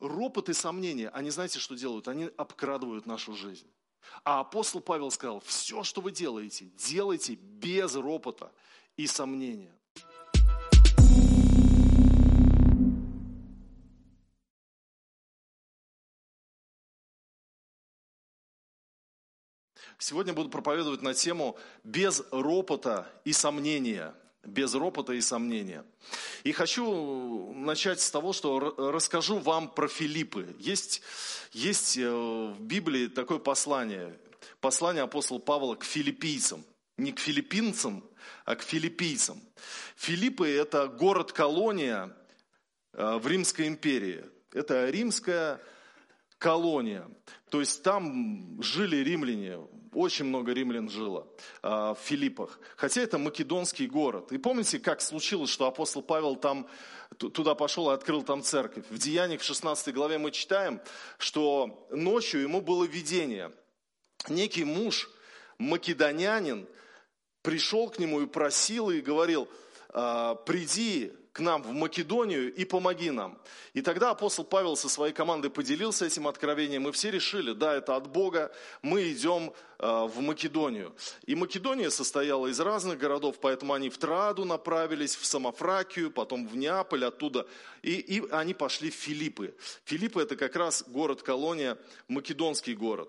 ропот и сомнения, они знаете, что делают? Они обкрадывают нашу жизнь. А апостол Павел сказал, все, что вы делаете, делайте без ропота и сомнения. Сегодня буду проповедовать на тему «Без ропота и сомнения». Без ропота и сомнения. И хочу начать с того, что расскажу вам про Филиппы. Есть, есть э, в Библии такое послание, послание апостола Павла к филиппийцам. Не к филиппинцам, а к филиппийцам. Филиппы – это город-колония э, в Римской империи. Это римская колония. То есть там жили римляне, очень много римлян жило а, в Филиппах. Хотя это македонский город. И помните, как случилось, что апостол Павел там туда пошел и открыл там церковь. В Деяниях в 16 главе мы читаем, что ночью ему было видение. Некий муж, македонянин, пришел к нему и просил и говорил, «А, приди нам в Македонию и помоги нам. И тогда апостол Павел со своей командой поделился этим откровением, и все решили, да, это от Бога, мы идем э, в Македонию. И Македония состояла из разных городов, поэтому они в Траду направились, в Самофракию, потом в Неаполь оттуда, и, и они пошли в Филиппы. Филиппы это как раз город-колония, македонский город.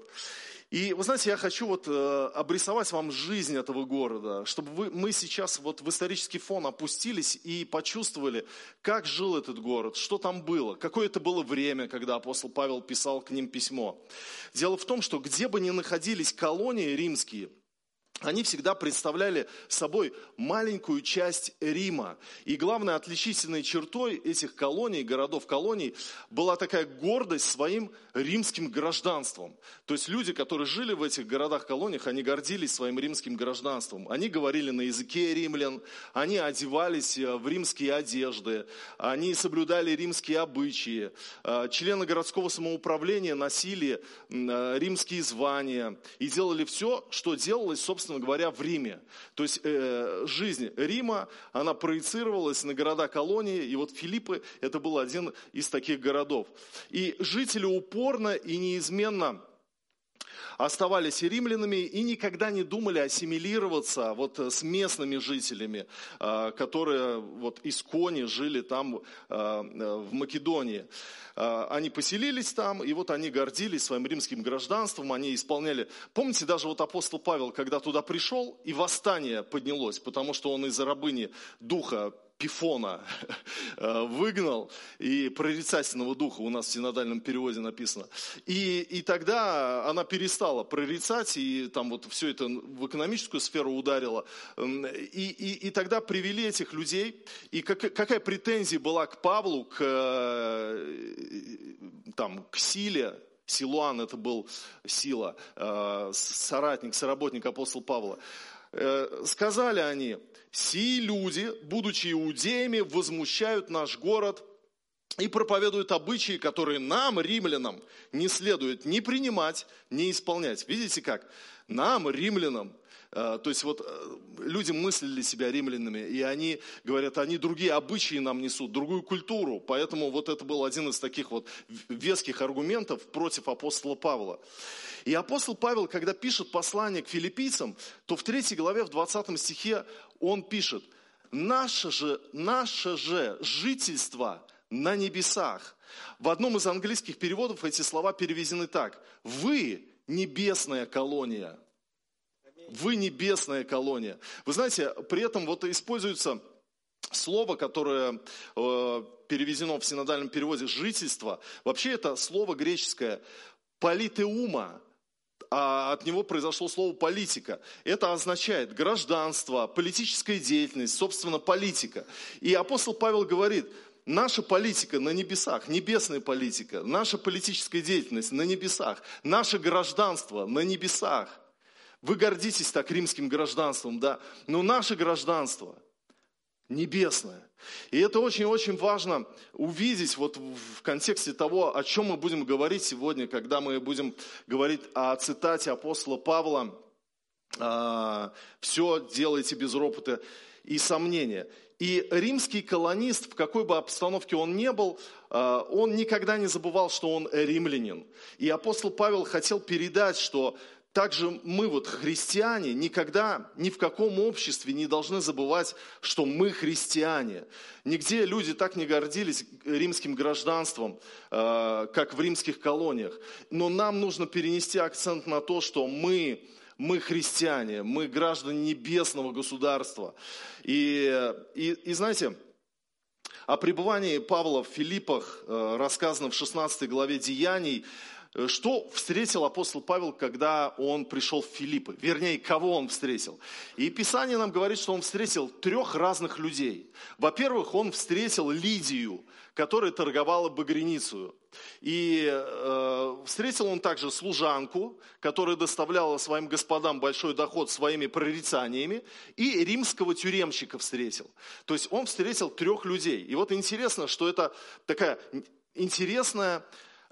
И вы знаете, я хочу вот э, обрисовать вам жизнь этого города, чтобы вы, мы сейчас вот в исторический фон опустились и почувствовали, как жил этот город, что там было, какое это было время, когда апостол Павел писал к ним письмо. Дело в том, что где бы ни находились колонии римские – они всегда представляли собой маленькую часть Рима. И главной отличительной чертой этих колоний, городов-колоний, была такая гордость своим римским гражданством. То есть люди, которые жили в этих городах-колониях, они гордились своим римским гражданством. Они говорили на языке римлян, они одевались э, в римские одежды, они соблюдали римские обычаи. Э, члены городского самоуправления носили э, римские звания и делали все, что делалось, собственно, собственно говоря, в Риме. То есть э, жизнь Рима, она проецировалась на города-колонии, и вот Филиппы это был один из таких городов. И жители упорно и неизменно оставались римлянами и никогда не думали ассимилироваться вот с местными жителями, а, которые вот из Кони жили там а, в Македонии. Они поселились там, и вот они гордились своим римским гражданством, они исполняли... Помните, даже вот апостол Павел, когда туда пришел, и восстание поднялось, потому что он из-за рабыни духа Пифона э, выгнал, и прорицательного духа у нас в синодальном переводе написано. И, и тогда она перестала прорицать, и там вот все это в экономическую сферу ударило. И, и, и тогда привели этих людей, и как, какая претензия была к Павлу, к, э, там, к силе, Силуан это был сила, э, соратник, соработник апостола Павла. Сказали они, Сии люди, будучи иудеями, возмущают наш город и проповедуют обычаи, которые нам, римлянам, не следует ни принимать, ни исполнять. Видите как? Нам, римлянам, э, то есть вот э, люди мыслили себя римлянами, и они говорят, они другие обычаи нам несут, другую культуру. Поэтому вот это был один из таких вот веских аргументов против апостола Павла. И апостол Павел, когда пишет послание к филиппийцам, то в 3 главе, в 20 стихе он пишет, наше же, наше же жительство на небесах. В одном из английских переводов эти слова переведены так. Вы небесная колония. Вы небесная колония. Вы знаете, при этом вот используется слово, которое э, переведено в синодальном переводе «жительство». Вообще это слово греческое «политеума», а от него произошло слово политика. Это означает гражданство, политическая деятельность, собственно, политика. И апостол Павел говорит, наша политика на небесах, небесная политика, наша политическая деятельность на небесах, наше гражданство на небесах. Вы гордитесь так римским гражданством, да, но наше гражданство небесное. И это очень-очень важно увидеть вот в контексте того, о чем мы будем говорить сегодня, когда мы будем говорить о цитате апостола Павла «Все делайте без ропота и сомнения». И римский колонист, в какой бы обстановке он ни был, э, он никогда не забывал, что он римлянин. И апостол Павел хотел передать, что также мы, вот христиане, никогда ни в каком обществе не должны забывать, что мы христиане. Нигде люди так не гордились римским гражданством, э, как в римских колониях. Но нам нужно перенести акцент на то, что мы, мы христиане, мы граждане небесного государства. И, и, и знаете, о пребывании Павла в Филиппах э, рассказано в 16 главе Деяний – что встретил апостол Павел, когда он пришел в Филиппы? Вернее, кого он встретил? И Писание нам говорит, что он встретил трех разных людей. Во-первых, он встретил Лидию, которая торговала багряницу. И э, встретил он также служанку, которая доставляла своим господам большой доход своими прорицаниями, и римского тюремщика встретил. То есть он встретил трех людей. И вот интересно, что это такая интересная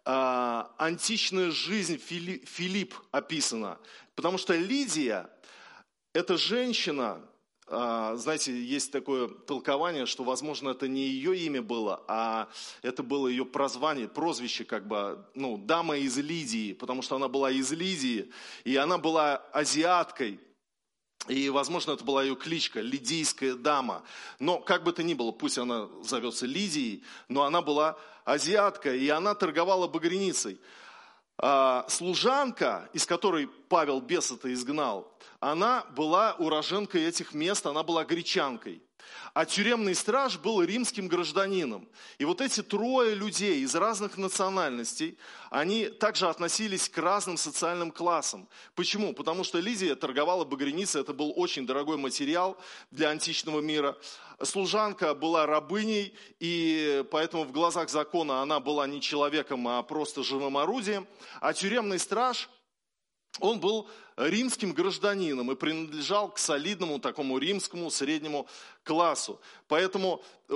античная жизнь Филипп описана. Потому что Лидия – это женщина, а, знаете, есть такое толкование, что, возможно, это не ее имя было, а это было ее прозвание, прозвище, как бы, ну, дама из Лидии, потому что она была из Лидии, и она была азиаткой, и, возможно, это была ее кличка, лидийская дама. Но, как бы то ни было, пусть она зовется Лидией, но она была азиатка, и она торговала багряницей. А, служанка, из которой Павел беса-то изгнал, она была уроженкой этих мест, она была гречанкой. А тюремный страж был римским гражданином. И вот эти трое людей из разных национальностей, они также относились к разным социальным классам. Почему? Потому что Лидия торговала багряницей, это был очень дорогой материал для античного мира. Служанка была рабыней, и поэтому в глазах закона она была не человеком, а просто живым орудием. А тюремный страж, он был римским гражданином и принадлежал к солидному такому римскому среднему классу. Поэтому э,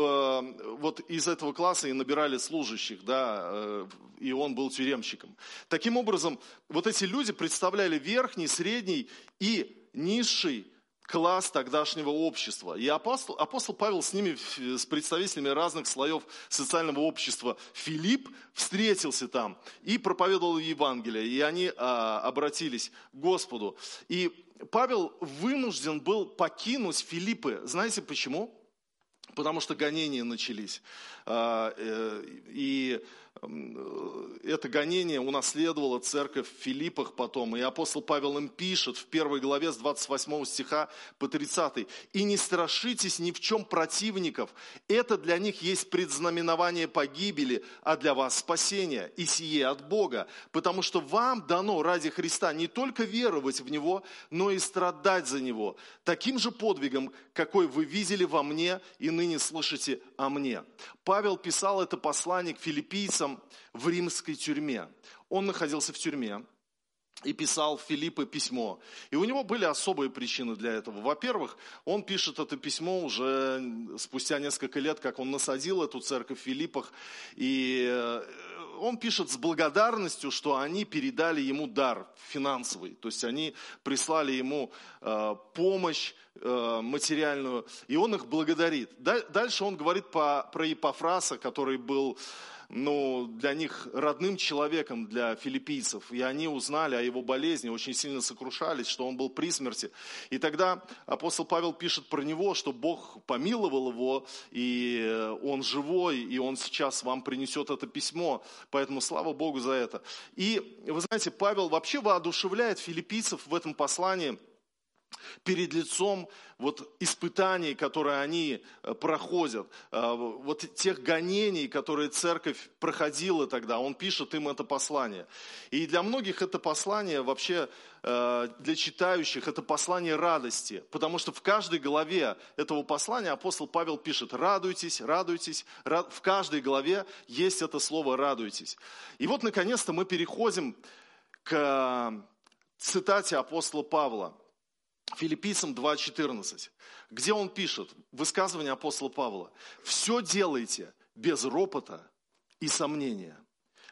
вот из этого класса и набирали служащих, да, э, и он был тюремщиком. Таким образом, вот эти люди представляли верхний, средний и низший класс тогдашнего общества. И апостол, апостол Павел с ними, с представителями разных слоев социального общества, Филипп, встретился там и проповедовал Евангелие, и они а, обратились к Господу. И Павел вынужден был покинуть Филиппы. Знаете почему? Потому что гонения начались. А, э, и это гонение унаследовала церковь в Филиппах потом. И апостол Павел им пишет в первой главе с 28 стиха по 30. «И не страшитесь ни в чем противников. Это для них есть предзнаменование погибели, а для вас спасение, и сие от Бога. Потому что вам дано ради Христа не только веровать в Него, но и страдать за Него. Таким же подвигом, какой вы видели во мне и ныне слышите о мне». Павел писал это послание к филиппийцам в римской тюрьме. Он находился в тюрьме и писал Филиппы письмо. И у него были особые причины для этого. Во-первых, он пишет это письмо уже спустя несколько лет, как он насадил эту церковь в Филиппах. И э, он пишет с благодарностью, что они передали ему дар финансовый. То есть они прислали ему э, помощь э, материальную, и он их благодарит. Дальше он говорит по, про Епофраса, который был ну, для них родным человеком, для филиппийцев. И они узнали о его болезни, очень сильно сокрушались, что он был при смерти. И тогда апостол Павел пишет про него, что Бог помиловал его, и он живой, и он сейчас вам принесет это письмо. Поэтому слава Богу за это. И вы знаете, Павел вообще воодушевляет филиппийцев в этом послании – перед лицом вот испытаний, которые они э, проходят, э, вот тех гонений, которые церковь проходила тогда, он пишет им это послание. И для многих это послание вообще, э, для читающих, это послание радости, потому что в каждой главе этого послания апостол Павел пишет «радуйтесь, радуйтесь», в каждой главе есть это слово «радуйтесь». И вот, наконец-то, мы переходим к цитате апостола Павла – Филиппийцам 2.14, где он пишет, высказывание апостола Павла, «Все делайте без ропота и сомнения».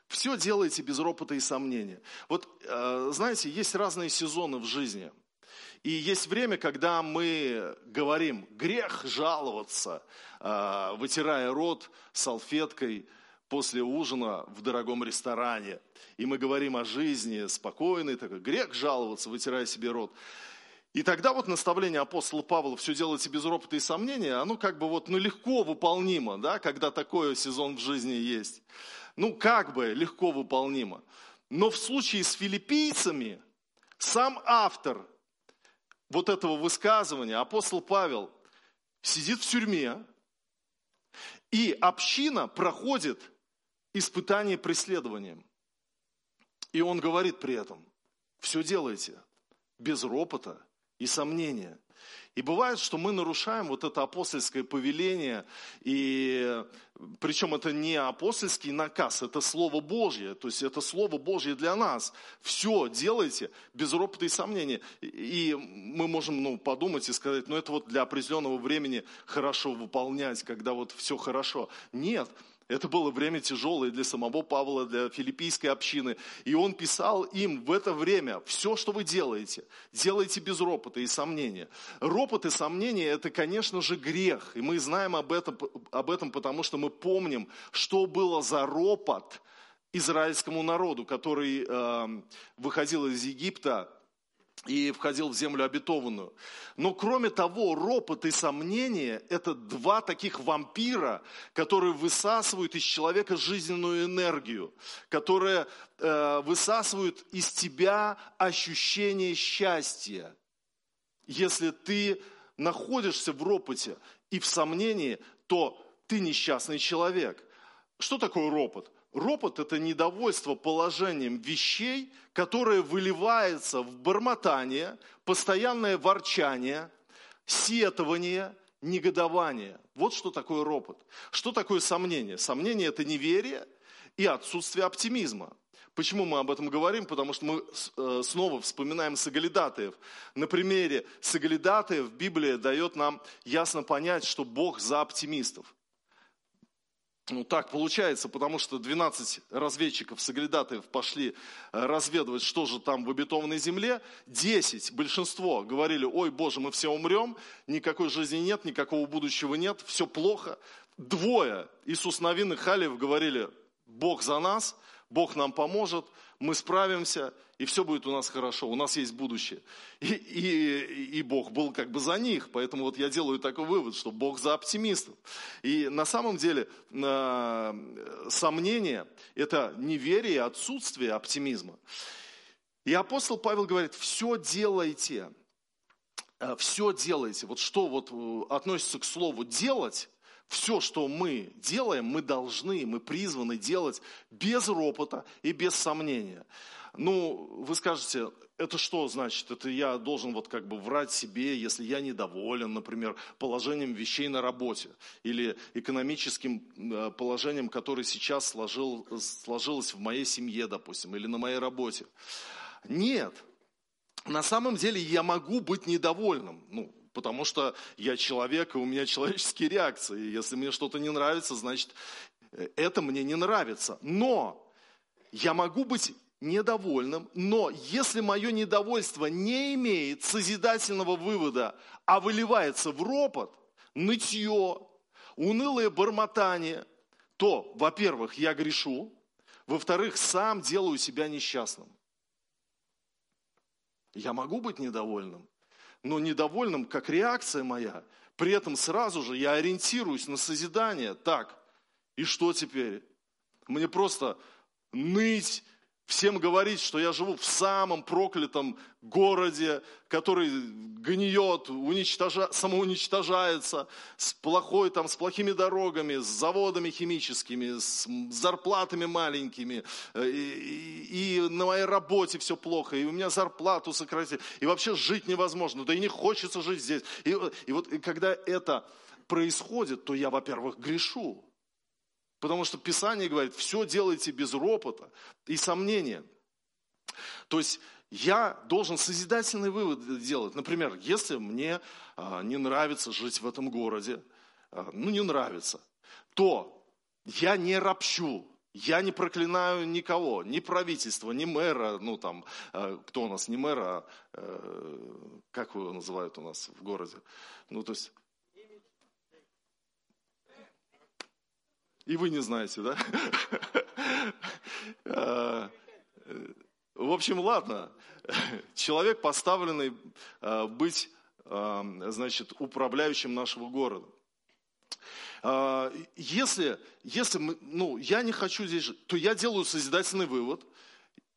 Все делайте без ропота и сомнения. Вот, э, знаете, есть разные сезоны в жизни. И есть время, когда мы говорим, грех жаловаться, а, вытирая рот салфеткой после ужина в дорогом ресторане. И мы говорим о жизни спокойной, такой грех жаловаться, вытирая себе рот. И тогда вот наставление апостола Павла «все делайте без ропота и сомнения», оно как бы вот ну, легко выполнимо, да, когда такой сезон в жизни есть. Ну, как бы легко выполнимо. Но в случае с филиппийцами сам автор вот этого высказывания, апостол Павел, сидит в тюрьме, и община проходит испытание преследованием. И он говорит при этом, все делайте без ропота и сомнения. И бывает, что мы нарушаем вот это апостольское повеление, и причем это не апостольский наказ, это Слово Божье, то есть это Слово Божье для нас. Все делайте без ропота и сомнения. И мы можем ну, подумать и сказать, ну это вот для определенного времени хорошо выполнять, когда вот все хорошо. Нет, это было время тяжелое для самого Павла, для филиппийской общины. И он писал им в это время, все, что вы делаете, делайте без ропота и сомнения. Ропот и сомнения – это, конечно же, грех. И мы знаем об этом, об этом, потому что мы помним, что было за ропот израильскому народу, который э, выходил из Египта и входил в землю обетованную. Но кроме того, ропот и сомнение – это два таких вампира, которые высасывают из человека жизненную энергию, которые э, высасывают из тебя ощущение счастья. Если ты находишься в ропоте и в сомнении, то ты несчастный человек. Что такое ропот? Ропот – это недовольство положением вещей, которое выливается в бормотание, постоянное ворчание, сетование, негодование. Вот что такое ропот. Что такое сомнение? Сомнение – это неверие и отсутствие оптимизма. Почему мы об этом говорим? Потому что мы э, снова вспоминаем Сагалидатаев. На примере Сагалидатаев Библия дает нам ясно понять, что Бог за оптимистов. Ну, так получается, потому что 12 разведчиков, соглядатаев пошли э, разведывать, что же там в обетованной земле. 10, большинство, говорили, ой, Боже, мы все умрем, никакой жизни нет, никакого будущего нет, все плохо. Двое, Иисус Новин и Халев, говорили, Бог за нас, Бог нам поможет, мы справимся, и все будет у нас хорошо, у нас есть будущее. И, и, и Бог был как бы за них, поэтому вот я делаю такой вывод, что Бог за оптимистов. И на самом деле э, сомнение – это неверие, отсутствие оптимизма. И апостол Павел говорит, все делайте, э, все делайте. Вот что вот э, относится к слову «делать», все, что мы делаем, мы должны, мы призваны делать без ропота и без сомнения. Ну, вы скажете, это что значит? Это я должен вот как бы врать себе, если я недоволен, например, положением вещей на работе или экономическим э, положением, которое сейчас сложил, сложилось в моей семье, допустим, или на моей работе. Нет, на самом деле я могу быть недовольным. Ну, потому что я человек, и у меня человеческие реакции. Если мне что-то не нравится, значит, э, это мне не нравится. Но я могу быть недовольным, но если мое недовольство не имеет созидательного вывода, а выливается в ропот, нытье, унылое бормотание, то, во-первых, я грешу, во-вторых, сам делаю себя несчастным. Я могу быть недовольным, но недовольным как реакция моя. При этом сразу же я ориентируюсь на созидание. Так, и что теперь? Мне просто ныть, всем говорить, что я живу в самом проклятом городе, который гниет, уничтожа, самоуничтожается, с плохой, там, с плохими дорогами, с заводами химическими, с зарплатами маленькими, э, и, и, на моей работе все плохо, и у меня зарплату сократили, и вообще жить невозможно, да и не хочется жить здесь. И, и вот и когда это происходит, то я, во-первых, грешу, Потому что Писание говорит, все делайте без ропота и сомнения. То есть я должен созидательный вывод делать. Например, если мне а, не нравится жить в этом городе, а, ну не нравится, то я не ропщу, Я не проклинаю никого, ни правительства, ни мэра, ну там, э, кто у нас, не мэра, а, как его называют у нас в городе? Ну, то есть... И вы не знаете, да? А, в общем, ладно. Человек, поставленный быть, значит, управляющим нашего города. А, если, если мы, ну, я не хочу здесь то я делаю созидательный вывод,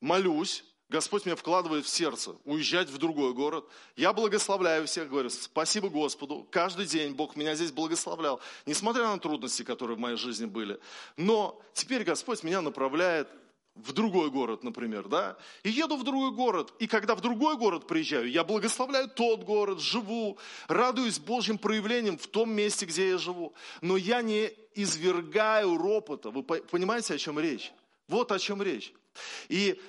молюсь, Господь меня вкладывает в сердце уезжать в другой город. Я благословляю всех, говорю, спасибо Господу. Каждый день Бог меня здесь благословлял, несмотря на трудности, которые в моей жизни были. Но теперь Господь меня направляет в другой город, например, да, и еду в другой город, и когда в другой город приезжаю, я благословляю тот город, живу, радуюсь Божьим проявлением в том месте, где я живу, но я не извергаю ропота, вы понимаете, о чем речь? Вот о чем речь. И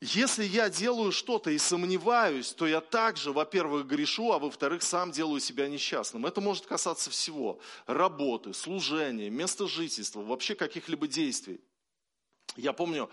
если я делаю что-то и сомневаюсь, то я также, во-первых, грешу, а во-вторых, сам делаю себя несчастным. Это может касаться всего. Работы, служения, места жительства, вообще каких-либо действий. Я помню,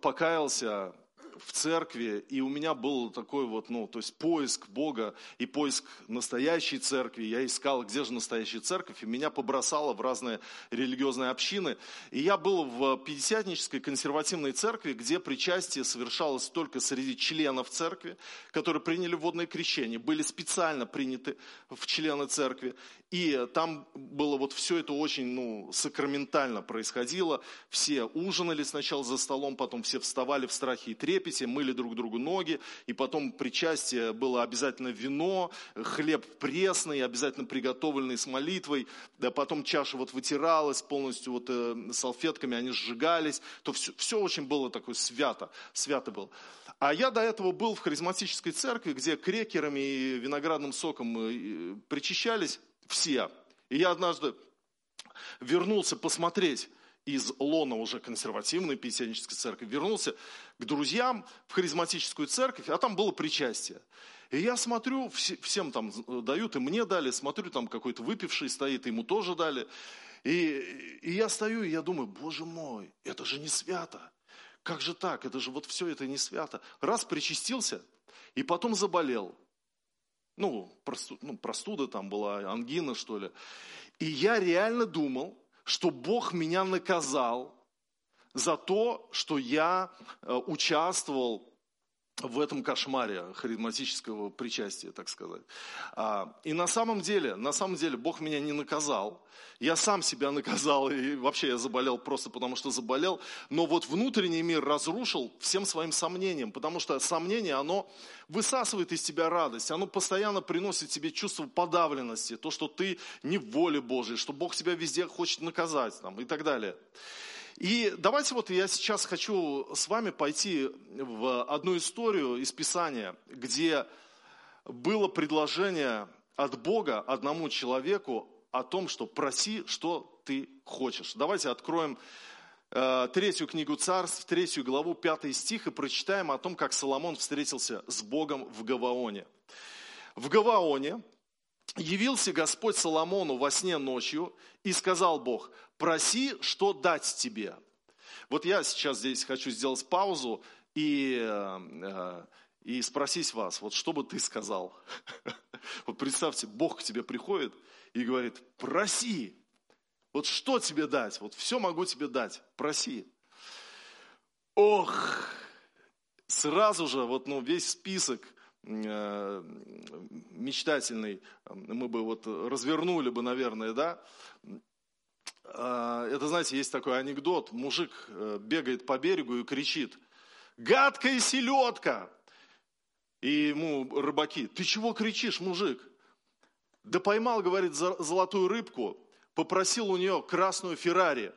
покаялся в церкви, и у меня был такой вот, ну, то есть поиск Бога и поиск настоящей церкви. Я искал, где же настоящая церковь, и меня побросало в разные религиозные общины. И я был в Пятидесятнической консервативной церкви, где причастие совершалось только среди членов церкви, которые приняли водное крещение, были специально приняты в члены церкви. И там было вот все это очень, ну, сакраментально происходило. Все ужинали сначала за столом, потом все вставали в страхе и трепете, мыли друг другу ноги, и потом причастие было обязательно вино, хлеб пресный, обязательно приготовленный с молитвой, да потом чаша вот вытиралась полностью вот э, салфетками, они сжигались, то все, все очень было такое свято, свято было. А я до этого был в харизматической церкви, где крекерами и виноградным соком э, причащались, все. И я однажды вернулся посмотреть из лона уже консервативной пятидесятнической церкви, вернулся к друзьям в харизматическую церковь, а там было причастие. И я смотрю, всем там дают, и мне дали, смотрю, там какой-то выпивший стоит, ему тоже дали. И, и я стою, и я думаю, боже мой, это же не свято. Как же так? Это же вот все это не свято. Раз причастился, и потом заболел ну, просту, ну, простуда там была, ангина, что ли. И я реально думал, что Бог меня наказал за то, что я э, участвовал в этом кошмаре харизматического причастия, так сказать. А, и на самом деле, на самом деле, Бог меня не наказал. Я сам себя наказал, и вообще я заболел просто потому, что заболел. Но вот внутренний мир разрушил всем своим сомнением, потому что сомнение, оно высасывает из тебя радость, оно постоянно приносит тебе чувство подавленности, то, что ты не в воле Божьей, что Бог тебя везде хочет наказать там, и так далее. И давайте вот я сейчас хочу с вами пойти в одну историю из Писания, где было предложение от Бога одному человеку о том, что проси, что ты хочешь. Давайте откроем э, третью книгу царств, третью главу, пятый стих и прочитаем о том, как Соломон встретился с Богом в Гаваоне. В Гаваоне явился Господь Соломону во сне ночью и сказал Бог, проси, что дать тебе. Вот я сейчас здесь хочу сделать паузу и, э, и спросить вас, вот что бы ты сказал? Вот представьте, Бог к тебе приходит и говорит, проси, вот что тебе дать? Вот все могу тебе дать, проси. Ох, сразу же вот ну, весь список э, мечтательный мы бы вот развернули бы, наверное, да, а, это, знаете, есть такой анекдот. Мужик э, бегает по берегу и кричит, гадкая селедка. И ему рыбаки, ты чего кричишь, мужик? Да поймал, говорит, золотую рыбку, попросил у нее красную Феррари.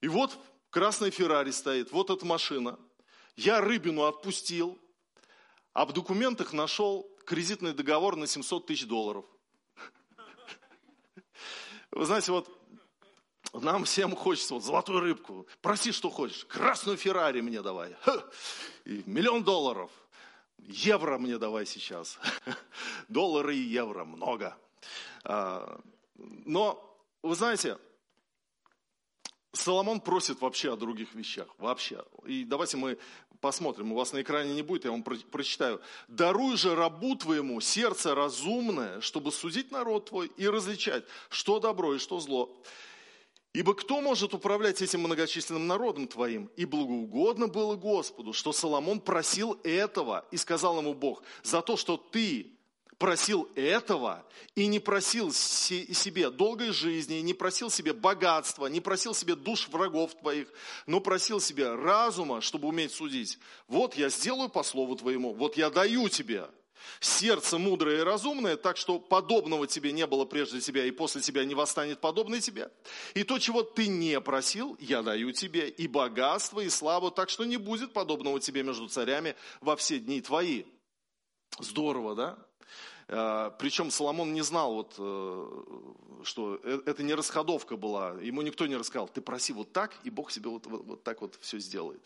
И вот красная Феррари стоит, вот эта машина. Я рыбину отпустил, а в документах нашел кредитный договор на 700 тысяч долларов. Вы знаете, вот нам всем хочется вот золотую рыбку. Проси, что хочешь. Красную Феррари мне давай. И миллион долларов. Евро мне давай сейчас. Доллары и евро много. А, но, вы знаете, Соломон просит вообще о других вещах, вообще. И давайте мы посмотрим, у вас на экране не будет, я вам прочитаю. «Даруй же рабу твоему сердце разумное, чтобы судить народ твой и различать, что добро и что зло. Ибо кто может управлять этим многочисленным народом твоим? И благоугодно было Господу, что Соломон просил этого, и сказал ему Бог, за то, что ты просил этого и не просил себе долгой жизни, не просил себе богатства, не просил себе душ врагов твоих, но просил себе разума, чтобы уметь судить. Вот я сделаю по слову твоему, вот я даю тебе сердце мудрое и разумное, так что подобного тебе не было прежде тебя, и после тебя не восстанет подобный тебе. И то, чего ты не просил, я даю тебе, и богатство, и славу, так что не будет подобного тебе между царями во все дни твои. Здорово, да? А, Причем Соломон не знал, вот, э, что э, это не расходовка была. Ему никто не рассказал, ты проси вот так, и Бог себе вот, вот, вот так вот все сделает.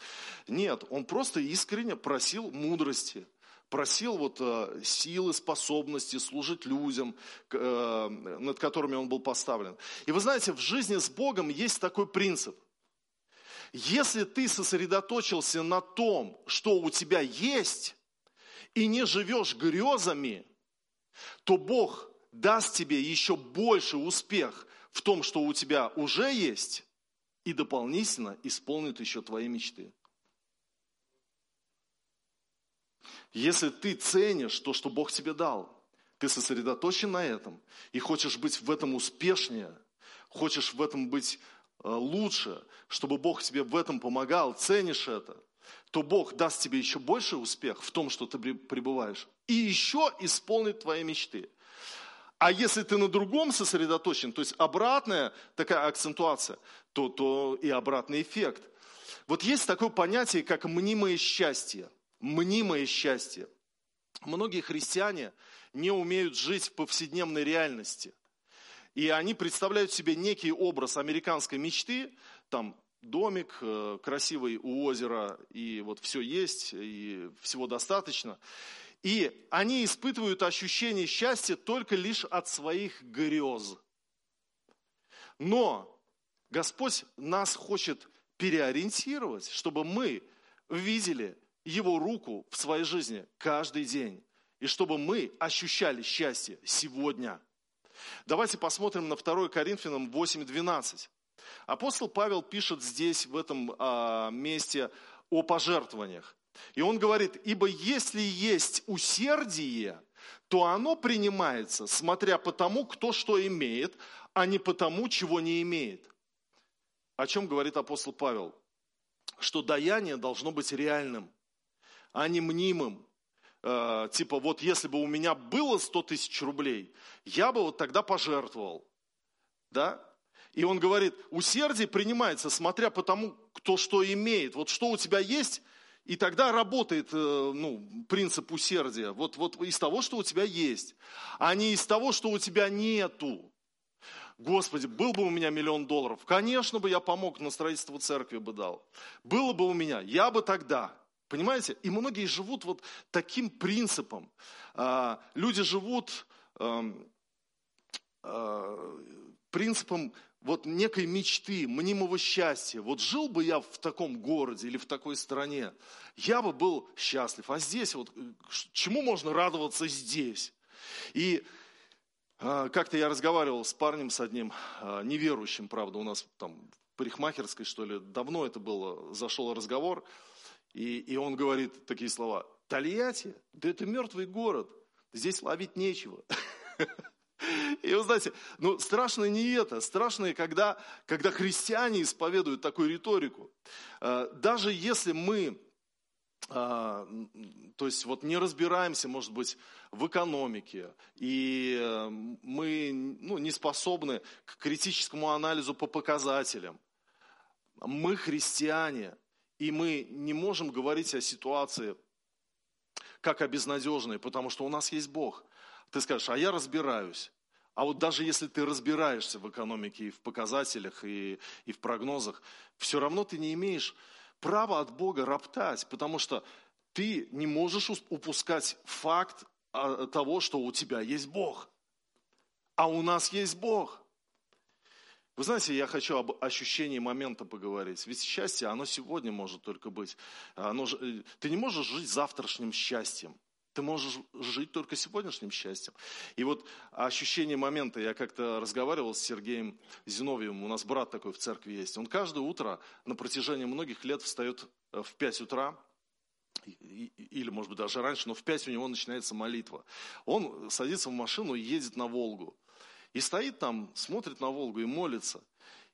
Нет, он просто искренне просил мудрости, просил вот э, силы, способности служить людям, над которыми он был поставлен. И вы знаете, в жизни с Богом есть такой принцип. Если ты сосредоточился на том, что у тебя есть, и не живешь грезами, то Бог даст тебе еще больше успех в том, что у тебя уже есть, и дополнительно исполнит еще твои мечты. Если ты ценишь то, что Бог тебе дал, ты сосредоточен на этом и хочешь быть в этом успешнее, хочешь в этом быть э, лучше, чтобы Бог тебе в этом помогал, ценишь это, то Бог даст тебе еще больше успех в том, что ты пребываешь, и еще исполнит твои мечты. А если ты на другом сосредоточен, то есть обратная такая акцентуация, то, то и обратный эффект. Вот есть такое понятие, как мнимое счастье. Мнимое счастье. Многие христиане не умеют жить в повседневной реальности. И они представляют себе некий образ американской мечты, там домик э, красивый у озера, и вот все есть, и всего достаточно. И они испытывают ощущение счастья только лишь от своих грез. Но Господь нас хочет переориентировать, чтобы мы видели Его руку в своей жизни каждый день. И чтобы мы ощущали счастье сегодня. Давайте посмотрим на 2 Коринфянам 8.12. Апостол Павел пишет здесь, в этом а, месте, о пожертвованиях. И он говорит, ибо если есть усердие, то оно принимается, смотря по тому, кто что имеет, а не по тому, чего не имеет. О чем говорит апостол Павел? Что даяние должно быть реальным, а не мнимым. Э, типа, вот если бы у меня было 100 тысяч рублей, я бы вот тогда пожертвовал. Да? И он говорит, усердие принимается, смотря по тому, кто что имеет. Вот что у тебя есть, и тогда работает э, ну, принцип усердия. Вот, вот из того, что у тебя есть, а не из того, что у тебя нету. Господи, был бы у меня миллион долларов, конечно бы я помог, на строительство церкви бы дал. Было бы у меня, я бы тогда. Понимаете? И многие живут вот таким принципом. А, люди живут эм, а, принципом вот некой мечты, мнимого счастья. Вот жил бы я в таком городе или в такой стране, я бы был счастлив. А здесь вот, э, чему можно радоваться здесь? И э, как-то я разговаривал с парнем, с одним э, неверующим, правда, у нас там в парикмахерской, что ли, давно это было, зашел разговор, и, и он говорит такие слова, Тольятти, да это мертвый город, здесь ловить нечего. И вы знаете, ну страшно не это, страшно, когда, когда христиане исповедуют такую риторику. Э, даже если мы, э, то есть вот не разбираемся, может быть, в экономике, и э, мы ну, не способны к критическому анализу по показателям, мы христиане, и мы не можем говорить о ситуации как о безнадежной, потому что у нас есть Бог. Ты скажешь, а я разбираюсь. А вот даже если ты разбираешься в экономике и в показателях, и, и в прогнозах, все равно ты не имеешь права от Бога роптать, потому что ты не можешь упускать факт а, того, что у тебя есть Бог. А у нас есть Бог. Вы знаете, я хочу об ощущении момента поговорить. Ведь счастье, оно сегодня может только быть. Оно, э, ты не можешь жить завтрашним счастьем. Ты можешь жить только сегодняшним счастьем. И вот ощущение момента, я как-то разговаривал с Сергеем Зиновьевым, у нас брат такой в церкви есть. Он каждое утро на протяжении многих лет встает э, в 5 утра, или, может быть, даже раньше, но в 5 у него начинается молитва. Он садится в машину и едет на Волгу. И стоит там, смотрит на Волгу и молится.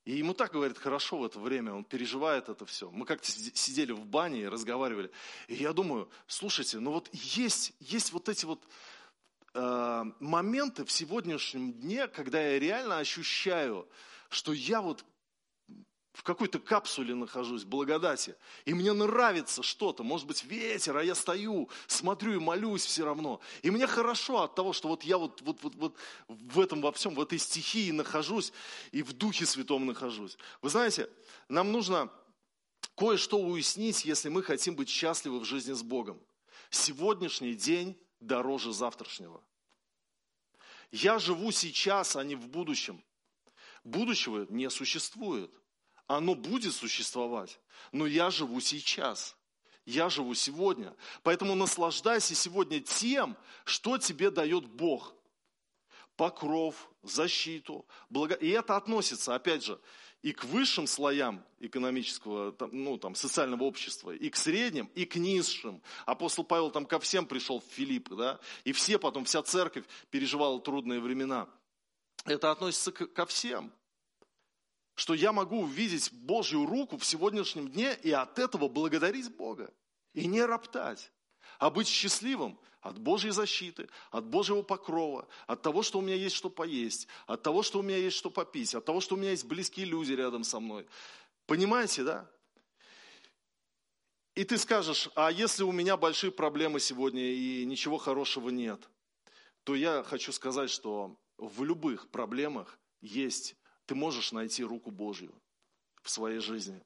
И ему так, говорит, хорошо в это время, он переживает это все. Мы как-то сидели в бане и разговаривали. И я думаю, слушайте, ну вот есть, есть вот эти вот э, моменты в сегодняшнем дне, когда я реально ощущаю, что я вот в какой-то капсуле нахожусь, благодати, и мне нравится что-то, может быть ветер, а я стою, смотрю и молюсь все равно. И мне хорошо от того, что вот я вот, вот, вот, вот в этом во всем, в этой стихии нахожусь и в Духе Святом нахожусь. Вы знаете, нам нужно кое-что уяснить, если мы хотим быть счастливы в жизни с Богом. Сегодняшний день дороже завтрашнего. Я живу сейчас, а не в будущем. Будущего не существует. Оно будет существовать, но я живу сейчас. Я живу сегодня. Поэтому наслаждайся сегодня тем, что тебе дает Бог. Покров, защиту, благо... И это относится, опять же, и к высшим слоям экономического, ну, там, социального общества, и к средним, и к низшим. Апостол Павел там ко всем пришел в Филипп, да, и все потом, вся церковь переживала трудные времена. Это относится ко всем что я могу увидеть Божью руку в сегодняшнем дне и от этого благодарить Бога. И не роптать, а быть счастливым от Божьей защиты, от Божьего покрова, от того, что у меня есть что поесть, от того, что у меня есть что попить, от того, что у меня есть близкие люди рядом со мной. Понимаете, да? И ты скажешь, а если у меня большие проблемы сегодня и ничего хорошего нет, то я хочу сказать, что в любых проблемах есть ты можешь найти руку Божью в своей жизни.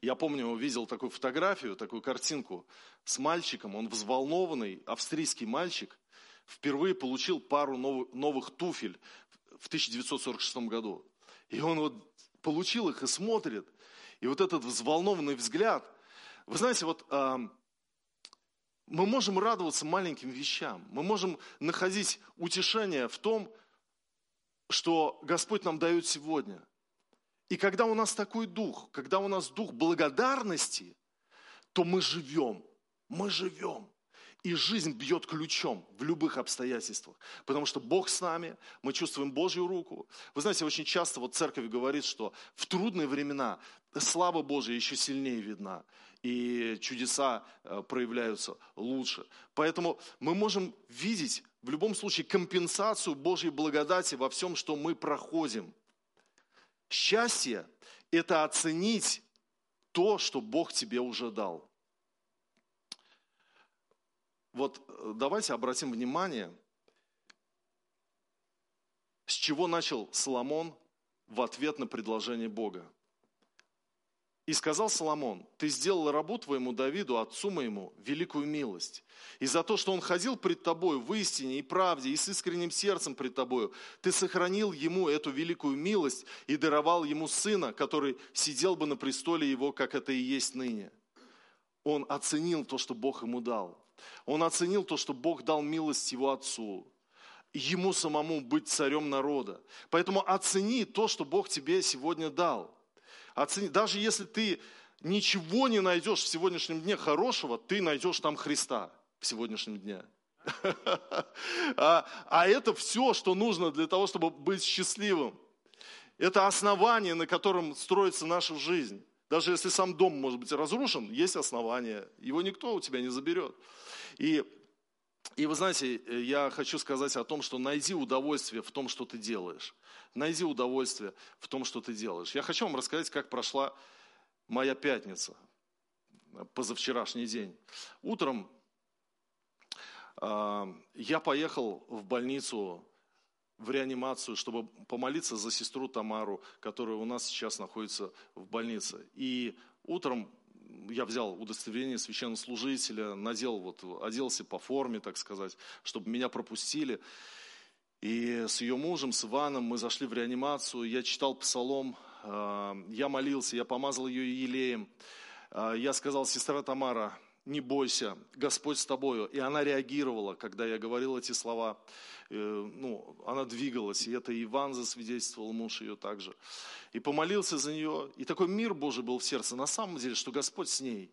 Я помню, увидел такую фотографию, такую картинку с мальчиком, он взволнованный, австрийский мальчик, впервые получил пару новых туфель в 1946 году. И он вот получил их и смотрит, и вот этот взволнованный взгляд. Вы знаете, вот э, мы можем радоваться маленьким вещам, мы можем находить утешение в том, Господь нам дает сегодня. И когда у нас такой дух, когда у нас дух благодарности, то мы живем, мы живем. И жизнь бьет ключом в любых обстоятельствах. Потому что Бог с нами, мы чувствуем Божью руку. Вы знаете, очень часто вот церковь говорит, что в трудные времена слава Божья еще сильнее видна. И чудеса э, проявляются лучше. Поэтому мы можем видеть в любом случае компенсацию Божьей благодати во всем, что мы проходим. Счастье – это оценить то, что Бог тебе уже дал. Вот э, давайте обратим внимание, с чего начал Соломон в ответ на предложение Бога. И сказал Соломон, ты сделал рабу твоему Давиду, отцу моему, великую милость. И за то, что он ходил пред тобою в истине и правде, и с искренним сердцем пред тобою, ты сохранил ему эту великую милость и даровал ему сына, который сидел бы на престоле его, как это и есть ныне. Он оценил то, что Бог ему дал. Он оценил то, что Бог дал милость его отцу ему самому быть царем народа. Поэтому оцени то, что Бог тебе сегодня дал. Оцени, даже если ты ничего не найдешь в сегодняшнем дне хорошего, ты найдешь там Христа в сегодняшнем дне. А, а это все, что нужно для того, чтобы быть счастливым. Это основание, на котором строится наша жизнь. Даже если сам дом может быть разрушен, есть основание. Его никто у тебя не заберет. И, и вы знаете, я хочу сказать о том, что найди удовольствие в том, что ты делаешь. Найди удовольствие в том, что ты делаешь. Я хочу вам рассказать, как прошла моя пятница, позавчерашний день. Утром э, я поехал в больницу в реанимацию, чтобы помолиться за сестру Тамару, которая у нас сейчас находится в больнице. И утром я взял удостоверение священнослужителя, надел, вот, оделся по форме, так сказать, чтобы меня пропустили. И с ее мужем, с Иваном, мы зашли в реанимацию, я читал псалом, а, я молился, я помазал ее елеем. А, я сказал, сестра Тамара, не бойся, Господь с тобою. И она реагировала, когда я говорил эти слова. Э, ну, она двигалась, и это Иван засвидетельствовал, муж ее также. И помолился за нее. И такой мир Божий был в сердце. На самом деле, что Господь с ней.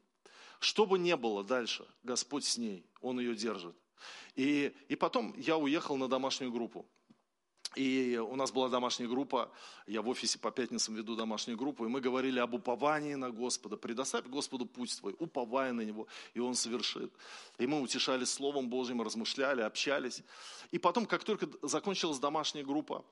Что бы ни было дальше, Господь с ней. Он ее держит. И, и потом я уехал на домашнюю группу. И у нас была домашняя группа, я в офисе по пятницам веду домашнюю группу, и мы говорили об уповании на Господа. Предоставь Господу путь твой, уповая на Него, и Он совершит. И мы утешались Словом Божьим, размышляли, общались. И потом, как только закончилась домашняя группа,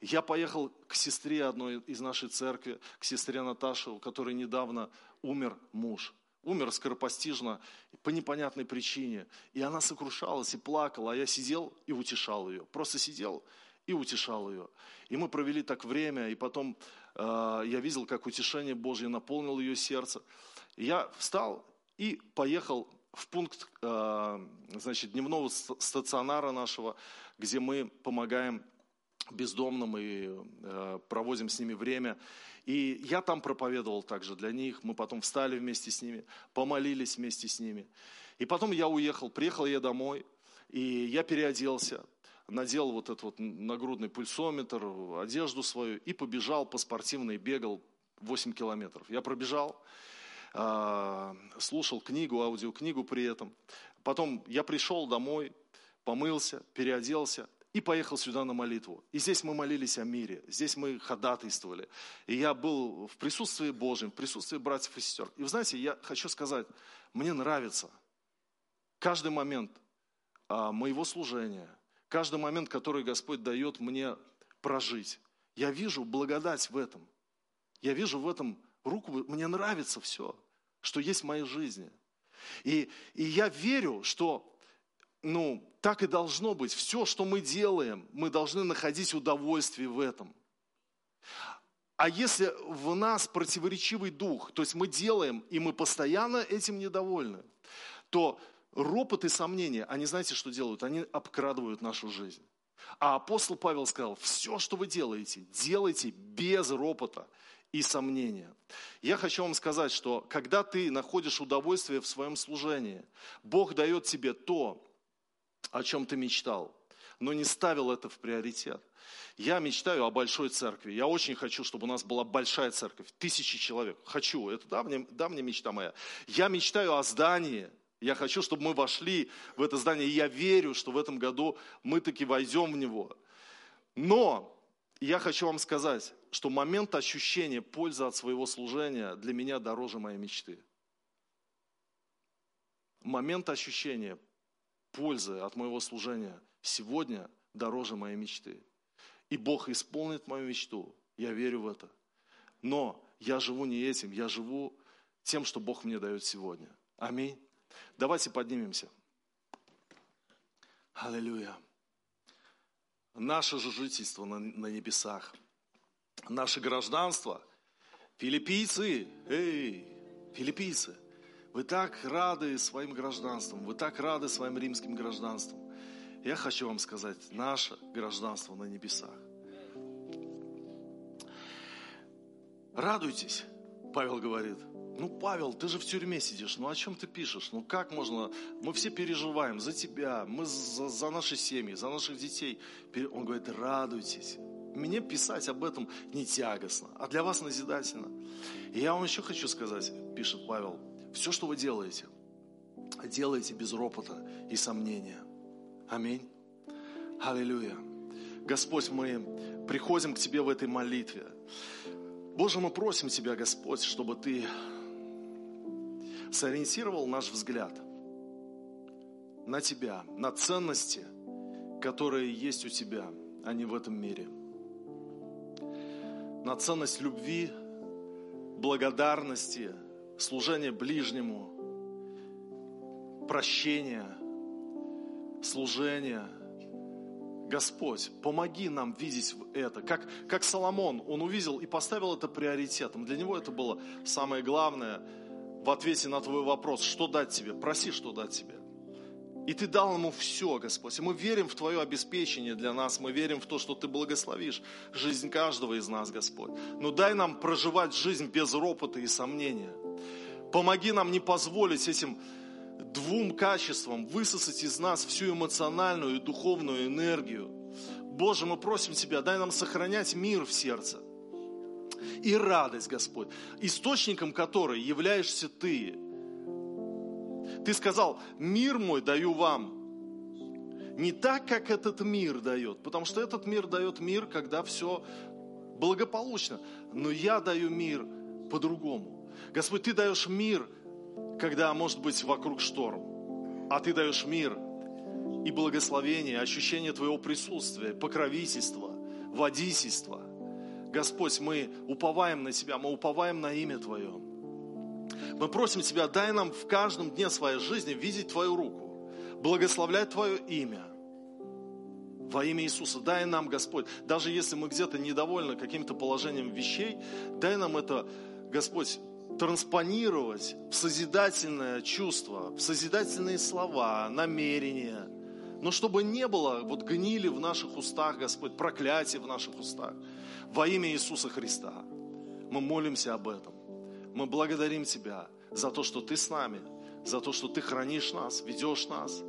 я поехал к сестре одной из нашей церкви, к сестре Наташе, у которой недавно умер муж умер скоропостижно по непонятной причине. И она сокрушалась и плакала, а я сидел и утешал ее. Просто сидел и утешал ее. И мы провели так время, и потом э, я видел, как утешение Божье наполнило ее сердце. Я встал и поехал в пункт э, значит, дневного стационара нашего, где мы помогаем бездомным и э, проводим с ними время. И я там проповедовал также для них. Мы потом встали вместе с ними, помолились вместе с ними. И потом я уехал, приехал я домой, и я переоделся надел вот этот вот нагрудный пульсометр, одежду свою и побежал по спортивной, бегал 8 километров. Я пробежал, а, слушал книгу, аудиокнигу при этом. Потом я пришел домой, помылся, переоделся и поехал сюда на молитву. И здесь мы молились о мире, здесь мы ходатайствовали. И я был в присутствии Божьем, в присутствии братьев и сестер. И вы знаете, я хочу сказать, мне нравится каждый момент а, моего служения – каждый момент, который Господь дает мне прожить. Я вижу благодать в этом. Я вижу в этом руку, мне нравится все, что есть в моей жизни. И, и я верю, что ну, так и должно быть. Все, что мы делаем, мы должны находить удовольствие в этом. А если в нас противоречивый дух, то есть мы делаем, и мы постоянно этим недовольны, то ропот и сомнения, они знаете, что делают? Они обкрадывают нашу жизнь. А апостол Павел сказал, все, что вы делаете, делайте без ропота и сомнения. Я хочу вам сказать, что когда ты находишь удовольствие в своем служении, Бог дает тебе то, о чем ты мечтал, но не ставил это в приоритет. Я мечтаю о большой церкви. Я очень хочу, чтобы у нас была большая церковь, тысячи человек. Хочу, это давняя, давняя мечта моя. Я мечтаю о здании, я хочу, чтобы мы вошли в это здание, и я верю, что в этом году мы таки войдем в него. Но я хочу вам сказать, что момент ощущения пользы от своего служения для меня дороже моей мечты. Момент ощущения пользы от моего служения сегодня дороже моей мечты. И Бог исполнит мою мечту. Я верю в это. Но я живу не этим, я живу тем, что Бог мне дает сегодня. Аминь. Давайте поднимемся. Аллилуйя. Наше же жительство на, на небесах, наше гражданство, филиппийцы, эй, филиппийцы, вы так рады своим гражданством, вы так рады своим римским гражданством. Я хочу вам сказать, наше гражданство на небесах. Радуйтесь, Павел говорит – ну, Павел, ты же в тюрьме сидишь, ну о чем ты пишешь? Ну как можно? Мы все переживаем за тебя, мы за, за наши семьи, за наших детей. Он говорит, радуйтесь. Мне писать об этом не тягостно, а для вас назидательно. И я вам еще хочу сказать, пишет Павел, все, что вы делаете, делайте без ропота и сомнения. Аминь. Аллилуйя. Господь, мы приходим к Тебе в этой молитве. Боже, мы просим Тебя, Господь, чтобы Ты сориентировал наш взгляд на Тебя, на ценности, которые есть у Тебя, а не в этом мире. На ценность любви, благодарности, служения ближнему, прощения, служения. Господь, помоги нам видеть это. Как, как Соломон, он увидел и поставил это приоритетом. Для него это было самое главное – в ответе на твой вопрос, что дать тебе, проси, что дать тебе. И Ты дал ему все, Господь. И мы верим в Твое обеспечение для нас. Мы верим в то, что Ты благословишь жизнь каждого из нас, Господь. Но дай нам проживать жизнь без ропота и сомнения. Помоги нам не позволить этим двум качествам высосать из нас всю эмоциональную и духовную энергию. Боже, мы просим Тебя, дай нам сохранять мир в сердце и радость, Господь, источником которой являешься Ты. Ты сказал, мир мой даю вам. Не так, как этот мир дает, потому что этот мир дает мир, когда все благополучно. Но я даю мир по-другому. Господь, Ты даешь мир, когда, может быть, вокруг шторм. А Ты даешь мир и благословение, ощущение Твоего присутствия, покровительства, водительства. Господь, мы уповаем на Тебя, мы уповаем на имя Твое. Мы просим Тебя, дай нам в каждом дне своей жизни видеть Твою руку, благословлять Твое имя. Во имя Иисуса, дай нам, Господь, даже если мы где-то недовольны каким-то положением вещей, дай нам это, Господь, транспонировать в созидательное чувство, в созидательные слова, намерения. Но чтобы не было вот гнили в наших устах, Господь, проклятия в наших устах. Во имя Иисуса Христа мы молимся об этом. Мы благодарим Тебя за то, что Ты с нами, за то, что Ты хранишь нас, ведешь нас.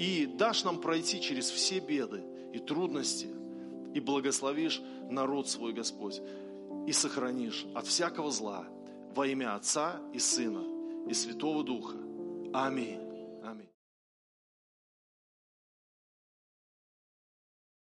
И дашь нам пройти через все беды и трудности, и благословишь народ свой, Господь, и сохранишь от всякого зла во имя Отца и Сына и Святого Духа. Аминь.